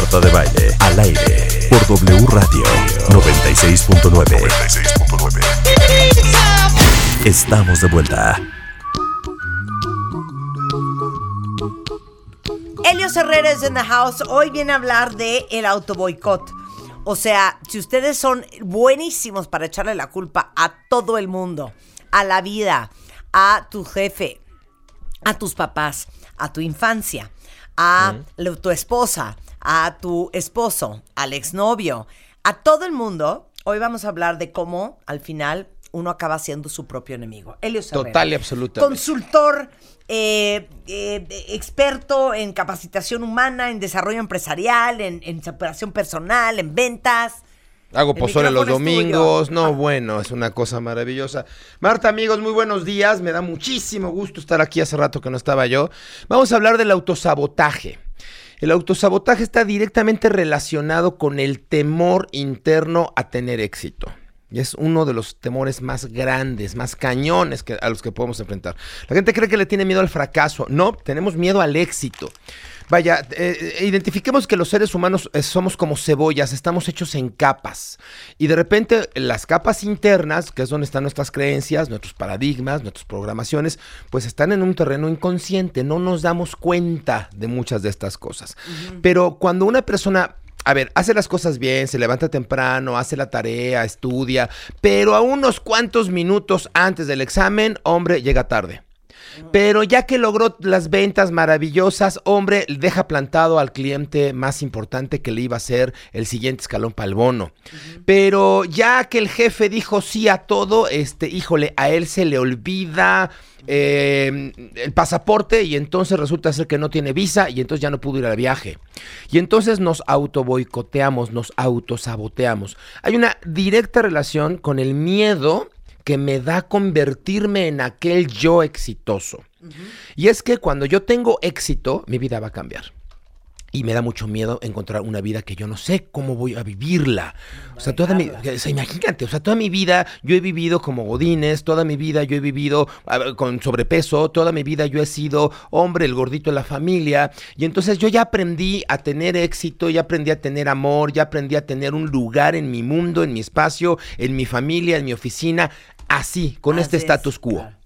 Marta de Baile, al aire, por W Radio 96.9. Estamos de vuelta. Helios Herrera es in the house. Hoy viene a hablar de el autoboicot. O sea, si ustedes son buenísimos para echarle la culpa a todo el mundo, a la vida, a tu jefe, a tus papás, a tu infancia, a lo- tu esposa, a tu esposo, al exnovio, a todo el mundo, hoy vamos a hablar de cómo al final uno acaba siendo su propio enemigo. Helios Herrera. Total y absolutamente. Consultor, eh, eh, experto en capacitación humana, en desarrollo empresarial, en, en superación personal, en ventas. Hago El pozole los domingos. No, bueno, es una cosa maravillosa. Marta, amigos, muy buenos días. Me da muchísimo gusto estar aquí. Hace rato que no estaba yo. Vamos a hablar del autosabotaje. El autosabotaje está directamente relacionado con el temor interno a tener éxito. Y es uno de los temores más grandes, más cañones que, a los que podemos enfrentar. La gente cree que le tiene miedo al fracaso. No, tenemos miedo al éxito. Vaya, eh, eh, identifiquemos que los seres humanos eh, somos como cebollas, estamos hechos en capas. Y de repente las capas internas, que es donde están nuestras creencias, nuestros paradigmas, nuestras programaciones, pues están en un terreno inconsciente, no nos damos cuenta de muchas de estas cosas. Pero cuando una persona a ver, hace las cosas bien, se levanta temprano, hace la tarea, estudia, pero a unos cuantos minutos antes del examen, hombre, llega tarde. Pero ya que logró las ventas maravillosas, hombre, deja plantado al cliente más importante que le iba a ser el siguiente escalón para el bono. Pero ya que el jefe dijo sí a todo, este, híjole, a él se le olvida eh, el pasaporte y entonces resulta ser que no tiene visa y entonces ya no pudo ir al viaje. Y entonces nos autoboicoteamos, nos autosaboteamos. Hay una directa relación con el miedo que me da convertirme en aquel yo exitoso. Y es que cuando yo tengo éxito, mi vida va a cambiar. Y me da mucho miedo encontrar una vida que yo no sé cómo voy a vivirla. O sea, toda mi, o sea, imagínate, o sea, toda mi vida yo he vivido como godines, toda mi vida yo he vivido ver, con sobrepeso, toda mi vida yo he sido hombre, el gordito de la familia. Y entonces yo ya aprendí a tener éxito, ya aprendí a tener amor, ya aprendí a tener un lugar en mi mundo, en mi espacio, en mi familia, en mi oficina, así, con este es, status quo. claro.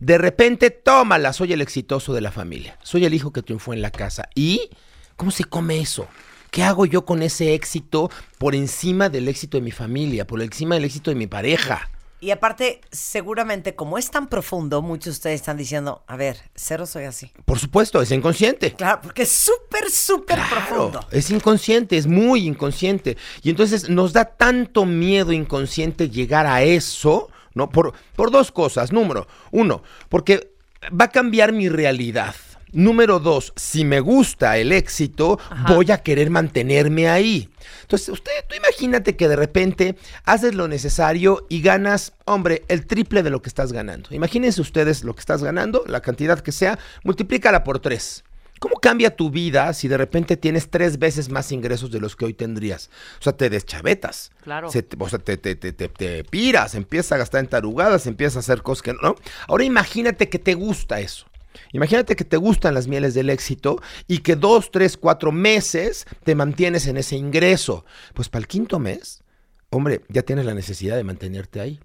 De repente, tómala, soy el exitoso de la familia. Soy el hijo que triunfó en la casa. ¿Y cómo se come eso? ¿Qué hago yo con ese éxito por encima del éxito de mi familia, por encima del éxito de mi pareja? Y aparte, seguramente, como es tan profundo, muchos de ustedes están diciendo, a ver, cero soy así. Por supuesto, es inconsciente. Claro, porque es súper, súper Claro, profundo. es inconsciente, es muy inconsciente. Y entonces nos da tanto miedo inconsciente llegar a eso, ¿no? Por, por dos cosas. Número uno, porque va a cambiar mi realidad. Número dos, si me gusta el éxito, voy a querer mantenerme ahí. Entonces, usted, tú imagínate que de repente haces lo necesario y ganas, hombre, el triple de lo que estás ganando. Imagínense ustedes lo que estás ganando, la cantidad que sea, multiplícala por tres. ¿Cómo cambia tu vida si de repente tienes tres veces más ingresos de los que hoy tendrías? O sea, te deschavetas. Claro. Se te- o sea, te, te, te, te- te piras, empiezas a gastar en tarugadas, empiezas a hacer cosas que no. Ahora imagínate que te gusta eso. Imagínate que te gustan las mieles del éxito y que dos, tres, cuatro meses te mantienes en ese ingreso. Pues para el quinto mes, hombre, ya tienes la necesidad de mantenerte ahí.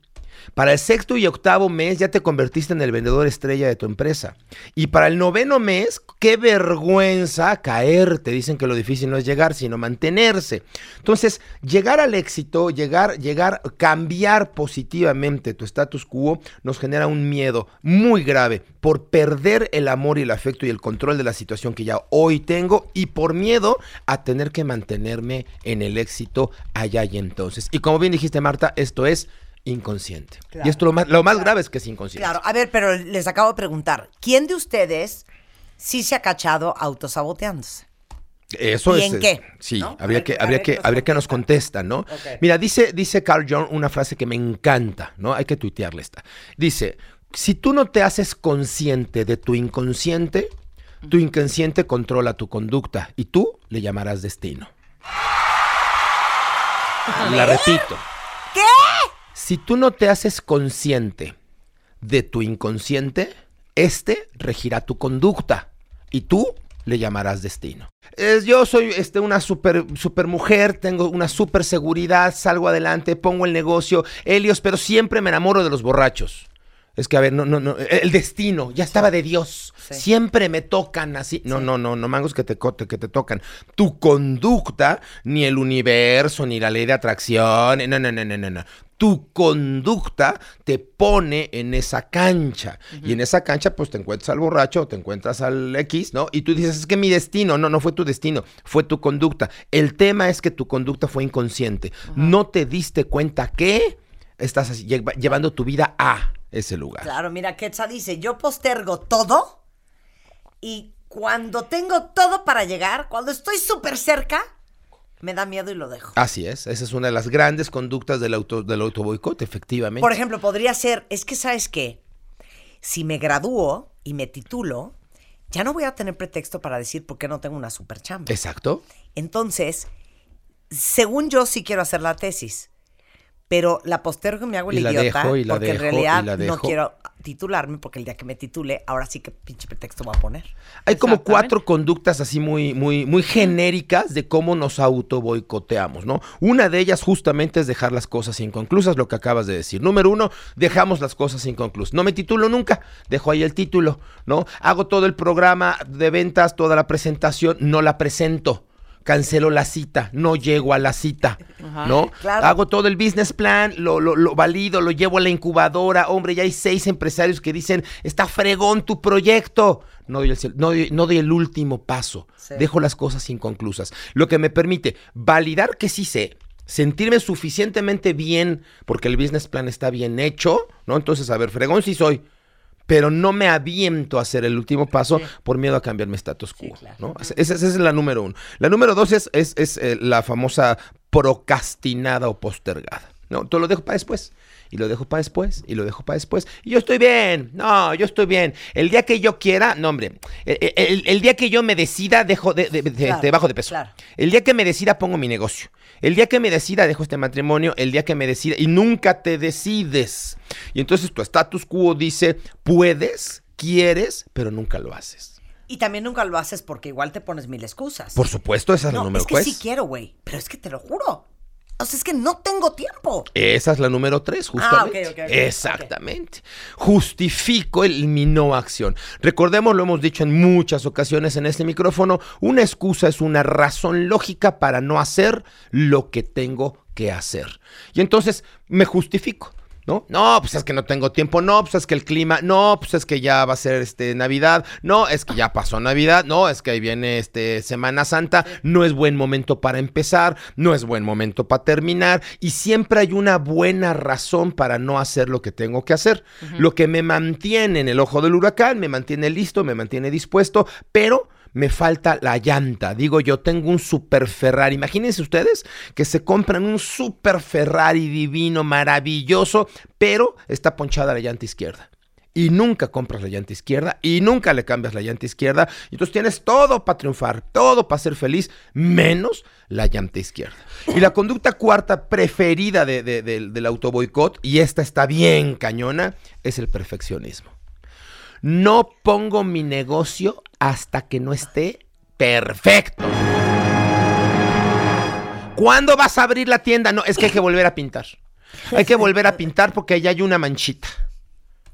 Para el sexto y octavo mes ya te convertiste en el vendedor estrella de tu empresa. Y para el noveno mes, qué vergüenza caerte. Dicen que lo difícil no es llegar, sino mantenerse. Entonces, llegar al éxito, llegar, llegar, cambiar positivamente tu status quo nos genera un miedo muy grave por perder el amor y el afecto y el control de la situación que ya hoy tengo y por miedo a tener que mantenerme en el éxito allá y entonces. Y como bien dijiste, Marta, esto es inconsciente. Claro. Y esto lo más, lo más grave es que es inconsciente. Claro, a ver, pero les acabo de preguntar, ¿quién de ustedes sí se ha cachado autosaboteándose? Eso ¿Y es. en qué? Sí, habría ver, que, habría que, habría que nos contesta. contesta, ¿no? Mira, dice, dice Carl Jung una frase que me encanta, ¿no? Hay que tuitearle esta. Dice: si tú no te haces consciente de tu inconsciente, tu inconsciente controla tu conducta y tú le llamarás destino. La repito. ¿Qué? Si tú no te haces consciente de tu inconsciente, este regirá tu conducta y tú le llamarás destino. Es- yo soy este, una super, super mujer, tengo una super seguridad, salgo adelante, pongo el negocio, Helios, pero siempre me enamoro de los borrachos. Es que, a ver, no, no, no, el destino ya estaba de Dios. Sí. Siempre me tocan así. No, no, no, no mangos que te, que te tocan. Tu conducta, ni el universo, ni la ley de atracción, no, no, no, no, no. Tu conducta te pone en esa cancha. Y en esa cancha, pues te encuentras al borracho, te encuentras al X, ¿no? Y tú dices, es que mi destino, no, no fue tu destino, fue tu conducta. El tema es que tu conducta fue inconsciente. No te diste cuenta que estás así, llevando tu vida a ese lugar. Claro, mira, Quetzal dice, yo postergo todo y cuando tengo todo para llegar, cuando estoy súper cerca, me da miedo y lo dejo. Así es, esa es una de las grandes conductas del auto del autoboicot, efectivamente. Por ejemplo, podría ser, es que sabes qué, si me gradúo y me titulo, ya no voy a tener pretexto para decir por qué no tengo una super chamba. Exacto. Entonces, según yo sí quiero hacer la tesis, pero la postergo y me hago el la idiota dejo, y la porque en y realidad no quiero titularme porque el día que me titule, ahora sí que pinche pretexto voy a poner. Hay como cuatro conductas así muy, muy, muy genéricas de cómo nos auto boicoteamos, ¿no? Una de ellas justamente es dejar las cosas inconclusas, lo que acabas de decir. Número uno, dejamos las cosas inconclusas. No me titulo nunca, dejo ahí el título, ¿no? Hago todo el programa de ventas, toda la presentación, no la presento. Cancelo la cita, no llego a la cita, Ajá. ¿no? Claro. Hago todo el business plan, lo, lo, lo valido, lo llevo a la incubadora. Hombre, ya hay seis empresarios que dicen, está fregón tu proyecto. No doy el, no doy- no doy el último paso. Sí. Dejo las cosas inconclusas. Lo que me permite validar que sí sé, sentirme suficientemente bien, porque el business plan está bien hecho, ¿no? Entonces, a ver, fregón sí soy. Pero no me aviento a hacer el último paso por miedo a cambiar mi status quo. claro. ¿no? Esa, esa es la número uno. La número dos es, es, es, eh, la famosa procrastinada o postergada. No, todo lo dejo para después. Y lo dejo para después. Y lo dejo para después. Y yo estoy bien. No, yo estoy bien. El día que yo quiera, no, hombre. El, el- el día que yo me decida, dejo de, de- de- Claro, de bajo de peso. claro. El día que me decida, pongo mi negocio. El día que me decida, dejo este matrimonio. El día que me decida, y nunca te decides. Y entonces tu status quo dice: puedes, quieres, pero nunca lo haces. Y también nunca lo haces porque igual te pones mil excusas. Por supuesto, esa es la número es que tres. sí quiero, güey, pero es que te lo juro. O sea, es que no tengo tiempo. Esa es la número tres, justamente. Ah, ok, ok, ok, Exactamente. Justifico el, mi no acción. Recordemos, lo hemos dicho en muchas ocasiones en este micrófono, una excusa es una razón lógica para no hacer lo que tengo que hacer. Y entonces me justifico. ¿No? No, pues es que no tengo tiempo, no, pues es que el clima, no, pues es que ya va a ser este Navidad, no, es que ya pasó Navidad, no, es que ahí viene este Semana Santa, no es buen momento para empezar, no es buen momento para terminar. Y siempre hay una buena razón para no hacer lo que tengo que hacer. Lo que me mantiene en el ojo del huracán, me mantiene listo, me mantiene dispuesto, pero me falta la llanta. Digo, yo tengo un super Ferrari. Imagínense ustedes que se compran un super Ferrari divino, maravilloso, pero está ponchada la llanta izquierda. Y nunca compras la llanta izquierda y nunca le cambias la llanta izquierda. Y entonces tienes todo para triunfar, todo para ser feliz, menos la llanta izquierda. Y la conducta cuarta preferida de- de- del- del autoboicot, y esta está bien cañona, es el perfeccionismo. No pongo mi negocio hasta que no esté perfecto. ¿Cuándo vas a abrir la tienda? No, es que hay que volver a pintar. Hay que volver a pintar porque allá hay una manchita.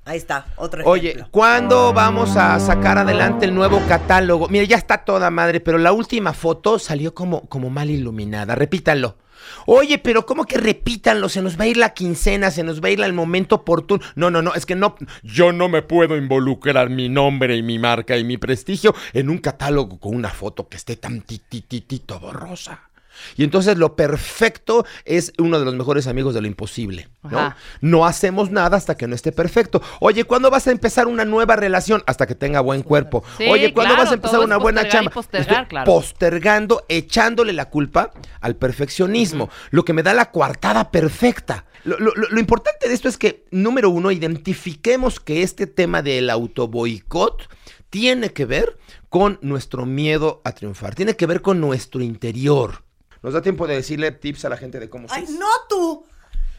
Ahí está, otro Oye, ejemplo. ¿cuándo vamos a sacar adelante el nuevo catálogo? Mire, ya está toda madre, pero la última foto salió como, como mal iluminada. Repítanlo. Oye, pero ¿cómo que repítanlo? Se nos va a ir la quincena, se nos va a ir el momento oportuno. No, no, no, es que no, yo no me puedo involucrar mi nombre y mi marca y mi prestigio en un catálogo con una foto que esté tan tititito borrosa. Y entonces lo perfecto es uno de los mejores amigos de lo imposible, ¿no? No hacemos nada hasta que no esté perfecto. Oye, ¿cuándo vas a empezar una nueva relación? Hasta que tenga buen cuerpo. Sí, Oye, ¿cuándo claro, vas a empezar una buena chamba? postergar, Estoy claro. Postergando, echándole la culpa al perfeccionismo, lo que me da la coartada perfecta. Lo- lo importante de esto es que, número uno, identifiquemos que este tema del autoboicot tiene que ver con nuestro miedo a triunfar, tiene que ver con nuestro interior. ¿Nos da tiempo de decirle tips a la gente de cómo Ay, sí? no tú.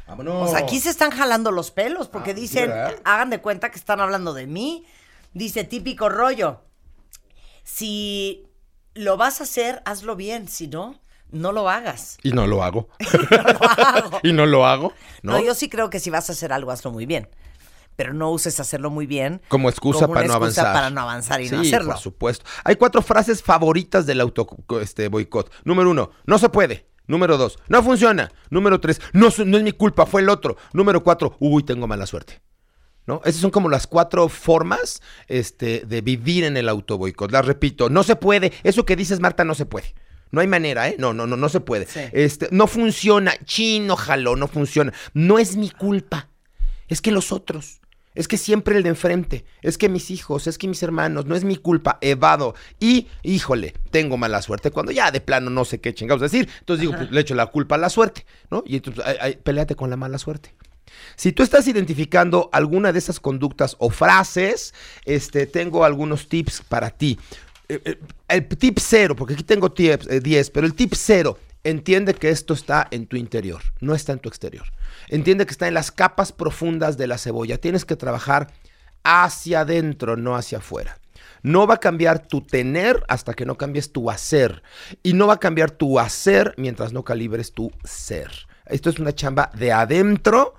Vámonos. Sea, aquí se están jalando los pelos porque Ah, dicen, ¿verdad? hagan de cuenta que están hablando de mí. Dice típico rollo. Si lo vas a hacer, hazlo bien, si no, no lo hagas. Y no lo hago. No lo hago. y no lo hago. No, ¿no? yo sí creo que si vas a hacer algo, hazlo muy bien. Pero no uses hacerlo muy bien Como excusa como para no excusa avanzar. para no avanzar y no hacerlo. por supuesto. Hay cuatro frases favoritas del auto este, boicot. Número uno, no se puede. Número dos, no funciona. Número tres, no, no es mi culpa, fue el otro. Número cuatro, uy, tengo mala suerte. ¿No? Esas son como las cuatro formas este, de vivir en el auto boicot. Las repito, no se puede. Eso que dices, Marta, no se puede. No hay manera, ¿eh? No, no, no, no se puede. Sí. Este, no funciona. Chino, jaló, no funciona. No es mi culpa. Es que los otros. Es que siempre el de enfrente. Es que mis hijos, es que mis hermanos. No es mi culpa. Evado. Y, híjole, tengo mala suerte. Cuando ya de plano no sé qué chingados decir. Entonces digo, pues, le echo la culpa a la suerte. ¿No? Y entonces, ay, ay, peleate con la mala suerte. Si tú estás identificando alguna de esas conductas o frases, este, tengo algunos tips para ti. Eh, eh, El tip cero, porque aquí tengo tips, eh, 10, pero el tip cero, entiende que esto está en tu interior, no está en tu exterior. Entiende que está en las capas profundas de la cebolla. Tienes que trabajar hacia adentro, no hacia afuera. No va a cambiar tu tener hasta que no cambies tu hacer. Y no va a cambiar tu hacer mientras no calibres tu ser. Esto es una chamba de adentro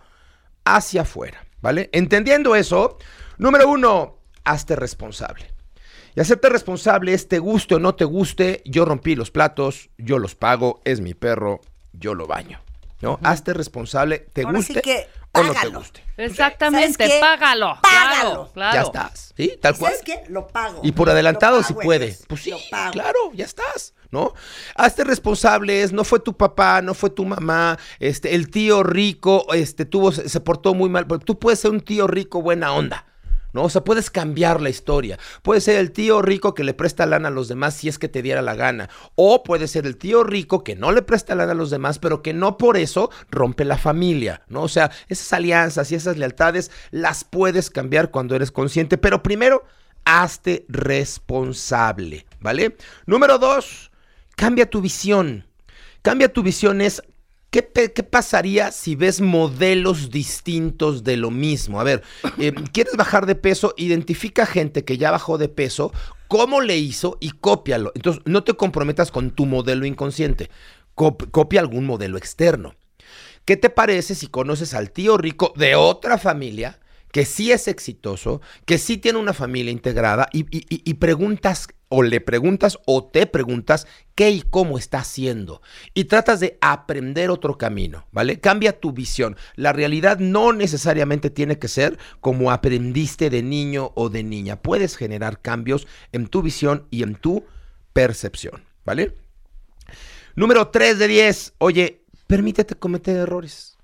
hacia afuera, ¿vale? Entendiendo eso, número uno, hazte responsable. Y hacerte responsable es te guste o no te guste, yo rompí los platos, yo los pago, es mi perro, yo lo baño. ¿No? Hazte responsable, te Ahora sí guste que o no te guste. Exactamente, ¿Sabes qué? págalo. Págalo. Claro, claro. Ya estás, ¿sí? Tal cual. ¿Sabes qué? Lo pago. Y por adelantado si puede. Pues sí, Lo pago. claro, ya estás, ¿no? Hazte responsables, no fue tu papá, no fue tu mamá, este, el tío rico, este, tuvo, se se portó muy mal, pero tú puedes ser un tío rico buena onda. O sea, puedes cambiar la historia. Puede ser el tío rico que le presta lana a los demás si es que te diera la gana. O puede ser el tío rico que no le presta lana a los demás, pero que no por eso rompe la familia. ¿no? O sea, esas alianzas y esas lealtades las puedes cambiar cuando eres consciente. Pero primero, hazte responsable, ¿vale? Número dos, cambia tu visión. Cambia tu visión es, ¿qué, pasaría si ves modelos distintos de lo mismo? A ver, eh, ¿quieres bajar de peso? Identifica gente que ya bajó de peso, cómo le hizo y cópialo. Entonces, no te comprometas con tu modelo inconsciente. Cop- copia algún modelo externo. ¿Qué te parece si conoces al tío rico de otra familia que sí es exitoso, que sí tiene una familia integrada y, y- y- y preguntas o le preguntas o te preguntas qué y cómo está haciendo y tratas de aprender otro camino, ¿vale? Cambia tu visión. La realidad no necesariamente tiene que ser como aprendiste de niño o de niña. Puedes generar cambios en tu visión y en tu percepción, ¿vale? Número 3 de 10. Oye, permítete cometer errores.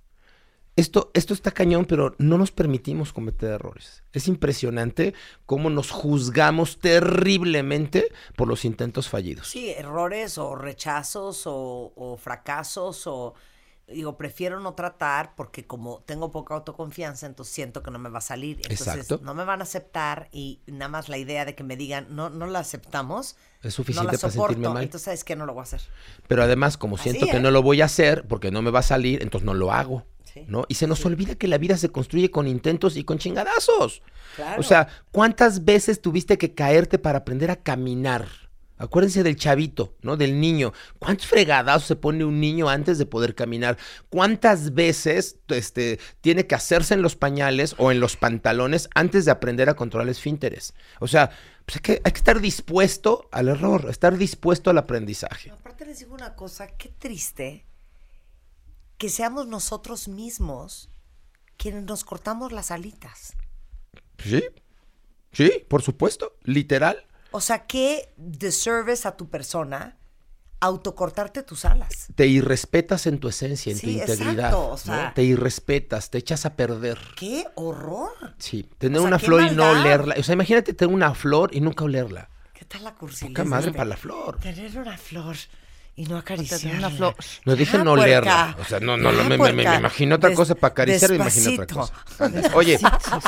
Esto, esto está cañón, pero no nos permitimos cometer errores. Es impresionante cómo nos juzgamos terriblemente por los intentos fallidos. Sí, errores o rechazos o, o fracasos o digo, prefiero no tratar porque como tengo poca autoconfianza, entonces siento que no me va a salir. Entonces Exacto. no me van a aceptar y nada más la idea de que me digan, no, no la aceptamos. Es suficiente no la para soporto. sentirme mal. Entonces, ¿sabes qué? No lo voy a hacer. Pero además, como siento Así, que ¿eh? no lo voy a hacer porque no me va a salir, entonces no lo hago. Sí. ¿no? Y se nos olvida que la vida se construye con intentos y con chingadazos. Claro. O sea, ¿cuántas veces tuviste que caerte para aprender a caminar? Acuérdense del chavito, ¿no? Del niño. ¿Cuántos fregadazos se pone un niño antes de poder caminar? ¿Cuántas veces este, tiene que hacerse en los pañales o en los pantalones antes de aprender a controlar esfínteres? O sea, pues hay, que, hay que estar dispuesto al error, estar dispuesto al aprendizaje. Aparte les digo una cosa, qué triste que seamos nosotros mismos quienes nos cortamos las alitas. Sí, sí, por supuesto, literal. O sea, qué disservice a tu persona autocortarte tus alas. Te irrespetas en tu esencia, en Sí, tu integridad. exacto, o ¿no? sea- Te irrespetas, te echas a perder. ¡Qué horror! Sí, tener O sea, una flor y no olerla. O sea, imagínate tener una flor y nunca olerla. ¿Qué tal la cursilería? Poca madre para la flor. Tener una flor y no acariciarla. Tener una flor. No dije no puerca. O sea, no, no, Ya, me, me- me- imagino otra Des- cosa para acariciar, me imagino otra cosa. Oye,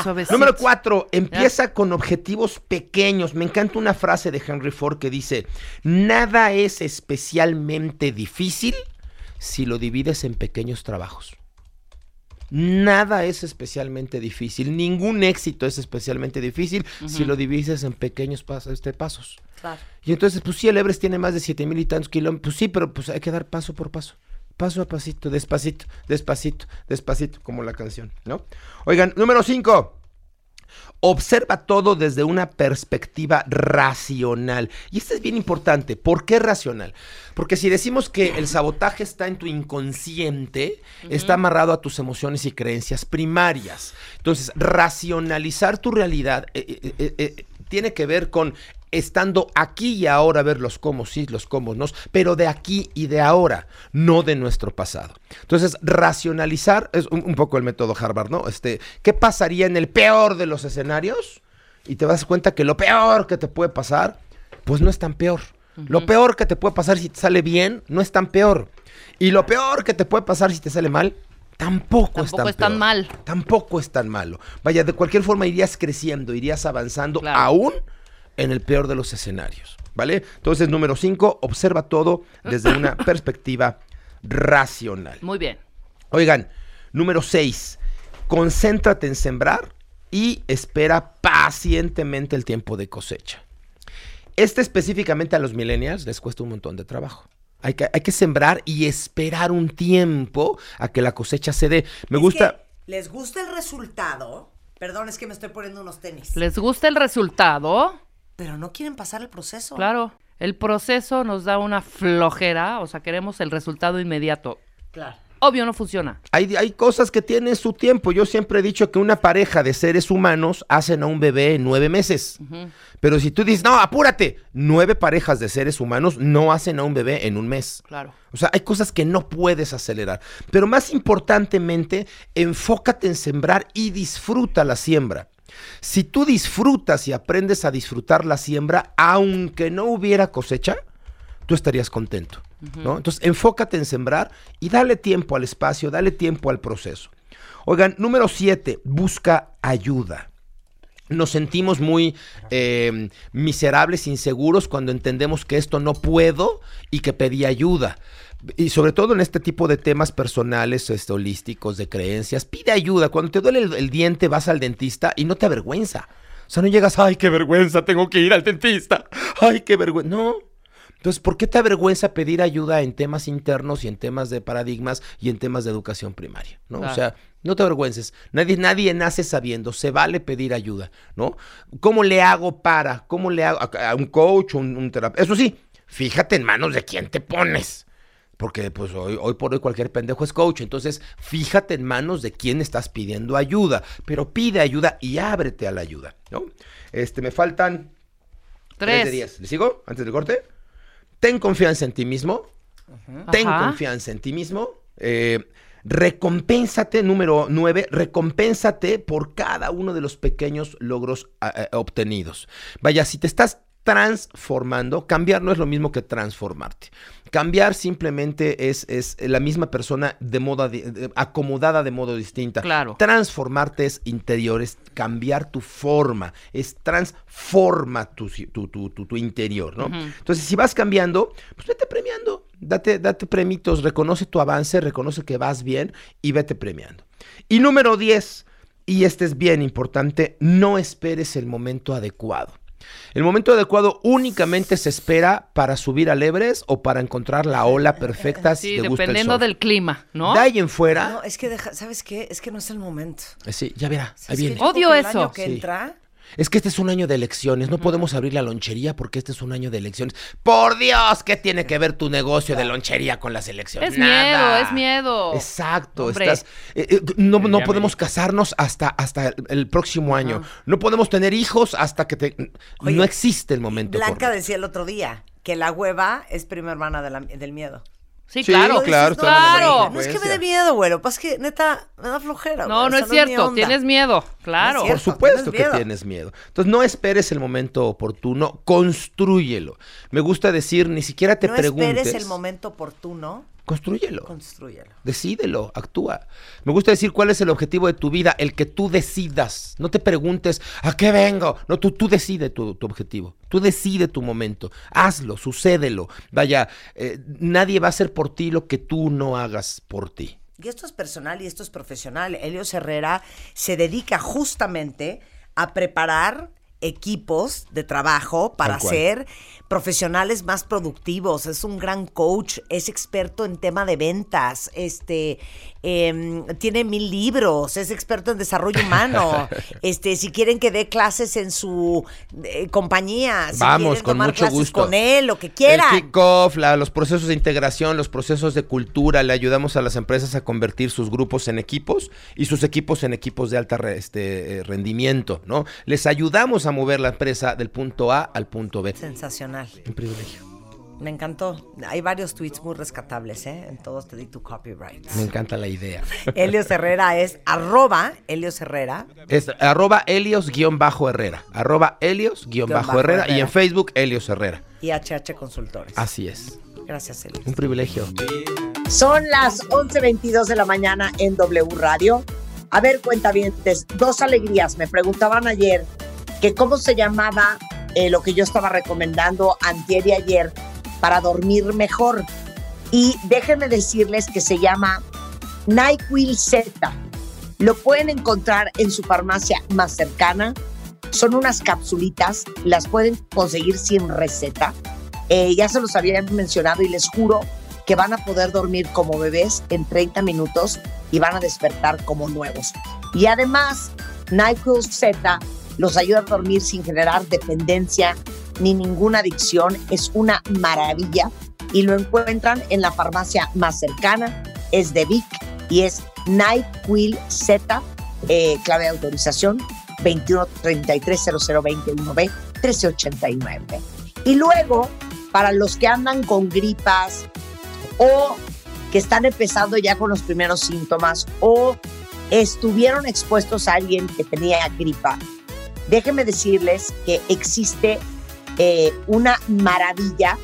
suavecito. Número cuatro, empieza con objetivos pequeños. Me encanta una frase de Henry Ford que dice, nada es especialmente difícil si lo divides en pequeños trabajos. Nada es especialmente difícil, ningún éxito es especialmente difícil si lo divides en pequeños pasos, este, pasos. Claro. Y entonces, pues sí, el Everest tiene más de siete mil y tantos kilómetros. Pues sí, pero pues hay que dar paso por paso. Paso a pasito, despacito, despacito, despacito, como la canción, ¿no? Oigan, número cinco. Observa todo desde una perspectiva racional. Y esto es bien importante. ¿Por qué racional? Porque si decimos que el sabotaje está en tu inconsciente, está amarrado a tus emociones y creencias primarias. Entonces, racionalizar tu realidad eh, eh, eh, eh, tiene que ver con estando aquí y ahora ver los cómo sí, los cómo no, pero de aquí y de ahora, no de nuestro pasado. Entonces, racionalizar es un, un poco el método Harvard, ¿no? Este, ¿qué pasaría en el peor de los escenarios? Y te das cuenta que lo peor que te puede pasar, pues no es tan peor. Lo peor que te puede pasar si te sale bien, no es tan peor. Y lo peor que te puede pasar si te sale mal, tampoco, es Tampoco tan es tan mal. Tampoco es tan malo. Vaya, de cualquier forma irías creciendo, irías avanzando Claro. aún en el peor de los escenarios. ¿Vale? Entonces, número 5, observa todo desde una perspectiva racional. Muy bien. Oigan, número 6, concéntrate en sembrar y espera pacientemente el tiempo de cosecha. Este específicamente a los millennials les cuesta un montón de trabajo. Hay que, hay que sembrar y esperar un tiempo a que la cosecha se dé. Me Es gusta... que les gusta el resultado. Perdón, es que me estoy poniendo unos tenis. ¿Les gusta el resultado? Pero no quieren pasar el proceso. Claro. El proceso nos da una flojera, o sea, queremos el resultado inmediato. Claro. Obvio no funciona. Hay, hay cosas que tienen su tiempo. Yo siempre he dicho que una pareja de seres humanos hacen a un bebé en nueve meses. Pero si tú dices, no, apúrate, nueve parejas de seres humanos no hacen a un bebé en un mes. Claro. O sea, hay cosas que no puedes acelerar. Pero más importantemente, enfócate en sembrar y disfruta la siembra. Si tú disfrutas y aprendes a disfrutar la siembra, aunque no hubiera cosecha, tú estarías contento. ¿no? Entonces, enfócate en sembrar y dale tiempo al espacio, dale tiempo al proceso. Oigan, número siete, busca ayuda. Nos sentimos muy eh, miserables, inseguros cuando entendemos que esto no puedo y que pedí ayuda. Y sobre todo en este tipo de temas personales, este, holísticos, de creencias, pide ayuda. Cuando te duele el, el diente, vas al dentista y no te avergüenza. O sea, no llegas, ay, qué vergüenza, tengo que ir al dentista. Ay, qué vergüenza. No. Entonces, ¿por qué te avergüenza pedir ayuda en temas internos y en temas de paradigmas y en temas de educación primaria? ¿no? O sea, no te avergüences. Nadie, nadie nace sabiendo. Se vale pedir ayuda, ¿no? ¿Cómo le hago para? ¿Cómo le hago a, a un coach, un, un terapeuta? Eso sí, fíjate en manos de quién te pones. Porque pues hoy, hoy por hoy cualquier pendejo es coach. Entonces, fíjate en manos de quién estás pidiendo ayuda. Pero pide ayuda y ábrete a la ayuda, ¿no? Este, me faltan tres de Tres. diez. ¿Le sigo? Antes del corte. Ten confianza en ti mismo. Ten Ajá. confianza en ti mismo. Eh, recompénsate, número nueve, recompénsate por cada uno de los pequeños logros ah, ah, obtenidos. Vaya, si te estás transformando, cambiar no es lo mismo que transformarte. Cambiar simplemente es, es la misma persona de de- acomodada de modo distinta. Claro. Transformarte es interior, es cambiar tu forma, es transforma tu, tu- tu- tu interior, ¿no? Entonces, si vas cambiando, pues vete premiando, date, date premitos, reconoce tu avance, reconoce que vas bien y vete premiando. Y número 10, y este es bien importante, no esperes el momento adecuado. El momento adecuado únicamente se espera para subir al Everest o para encontrar la ola perfecta si Sí, te gusta el dependiendo surf. del clima, ¿no? De ahí en fuera, No, es que deja, ¿sabes qué? Es que no es el momento. eh, sí, ya verá, ahí viene. Odio que el eso. año que Sí. entra, Es que este es un año de elecciones, no podemos abrir la lonchería porque este es un año de elecciones. Por Dios, ¿qué tiene que ver tu negocio de lonchería con las elecciones? Es Nada. miedo, es miedo. Exacto, Hombre. estás, eh, eh, no, podemos me- casarnos hasta, hasta el, el próximo año. No podemos tener hijos hasta que te... Oye, no existe el momento. Blanca correcto. decía el otro día que la hueva es prima hermana de la- del miedo. Sí, Sí, claro. claro, Dices, la claro. No es que me dé miedo, güero. Pues que neta me da flojera. No, güey, no o es cierto. Tienes miedo. Claro. No es Por supuesto tienes que tienes miedo. Entonces no esperes el momento oportuno, construyelo. Me gusta decir, ni siquiera te no preguntes. esperes el momento oportuno, Construyelo. construyelo. Decídelo, actúa. Me gusta decir cuál es el objetivo de tu vida, el que tú decidas. No te preguntes, ¿a qué vengo? No, tú, tú decide tu, tu objetivo. Tú decide tu momento. Hazlo, sucédelo. Vaya, eh, nadie va a hacer por ti lo que tú no hagas por ti. y esto es personal y esto es profesional, Helios Herrera se dedica justamente a preparar equipos de trabajo para ser profesionales más productivos. Es un gran coach, es experto en tema de ventas, este em, tiene mil libros, es experto en desarrollo humano. este, si quieren que dé clases en su eh, compañía, si Vamos, con tomar mucho clases gusto. con él, lo que El quieran. kickoff, la- los procesos de integración, los procesos de cultura, le ayudamos a las empresas a convertir sus grupos en equipos y sus equipos en equipos de alta re- este, eh, rendimiento, ¿no? Les ayudamos a mover la empresa del punto A al punto B. Sensacional. Un privilegio. Me encantó. Hay varios tweets muy rescatables, ¿eh? En todos te di tu copyright. Me encanta la idea. Helios Herrera es arroba Helios Herrera. Es arroba Helios-Herrera. Arroba Helios-Herrera y Herrera. en Facebook Helios Herrera. y HH Consultores. Así es. Gracias, Helios. Un privilegio. Son las 11.22 de la mañana en W Radio. A ver, cuentavientes, dos alegrías. Me preguntaban ayer que cómo se llamaba eh, lo que yo estaba recomendando antier y ayer para dormir mejor. Y déjenme decirles que se llama NyQuil Z. Lo pueden encontrar en su farmacia más cercana. Son unas capsulitas, las pueden conseguir sin receta. Eh, ya se los había mencionado y les juro que van a poder dormir como bebés en 30 minutos y van a despertar como nuevos. Y además, NyQuil Z los ayuda a dormir sin generar dependencia ni ninguna adicción. Es una maravilla y lo encuentran en la farmacia más cercana. Es de Vic y es NyQuil Z, eh, clave de autorización 21330021B 1389. Y luego, para los que andan con gripas o que están empezando ya con los primeros síntomas o estuvieron expuestos a alguien que tenía gripa, déjenme decirles que existe eh, una maravilla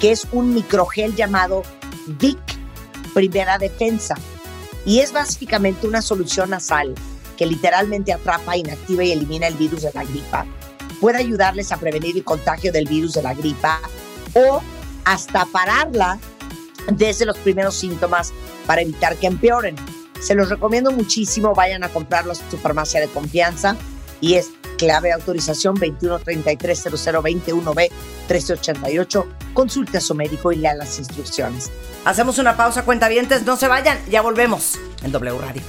que es un microgel llamado Vic Primera Defensa. Y es básicamente una solución nasal que literalmente atrapa, inactiva y elimina el virus de la gripa. Puede ayudarles a prevenir el contagio del virus de la gripa o hasta pararla desde los primeros síntomas para evitar que empeoren. Se los recomiendo muchísimo, vayan a comprarlo a su farmacia de confianza y es clave de autorización 21330021B 1388. Consulte a su médico y lea las instrucciones. Hacemos una pausa, cuentavientes, no se vayan, ya volvemos en W Radio.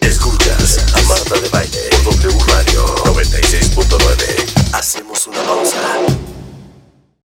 Escuchas a Marta de Baile por W Radio 96.9. Hacemos una pausa.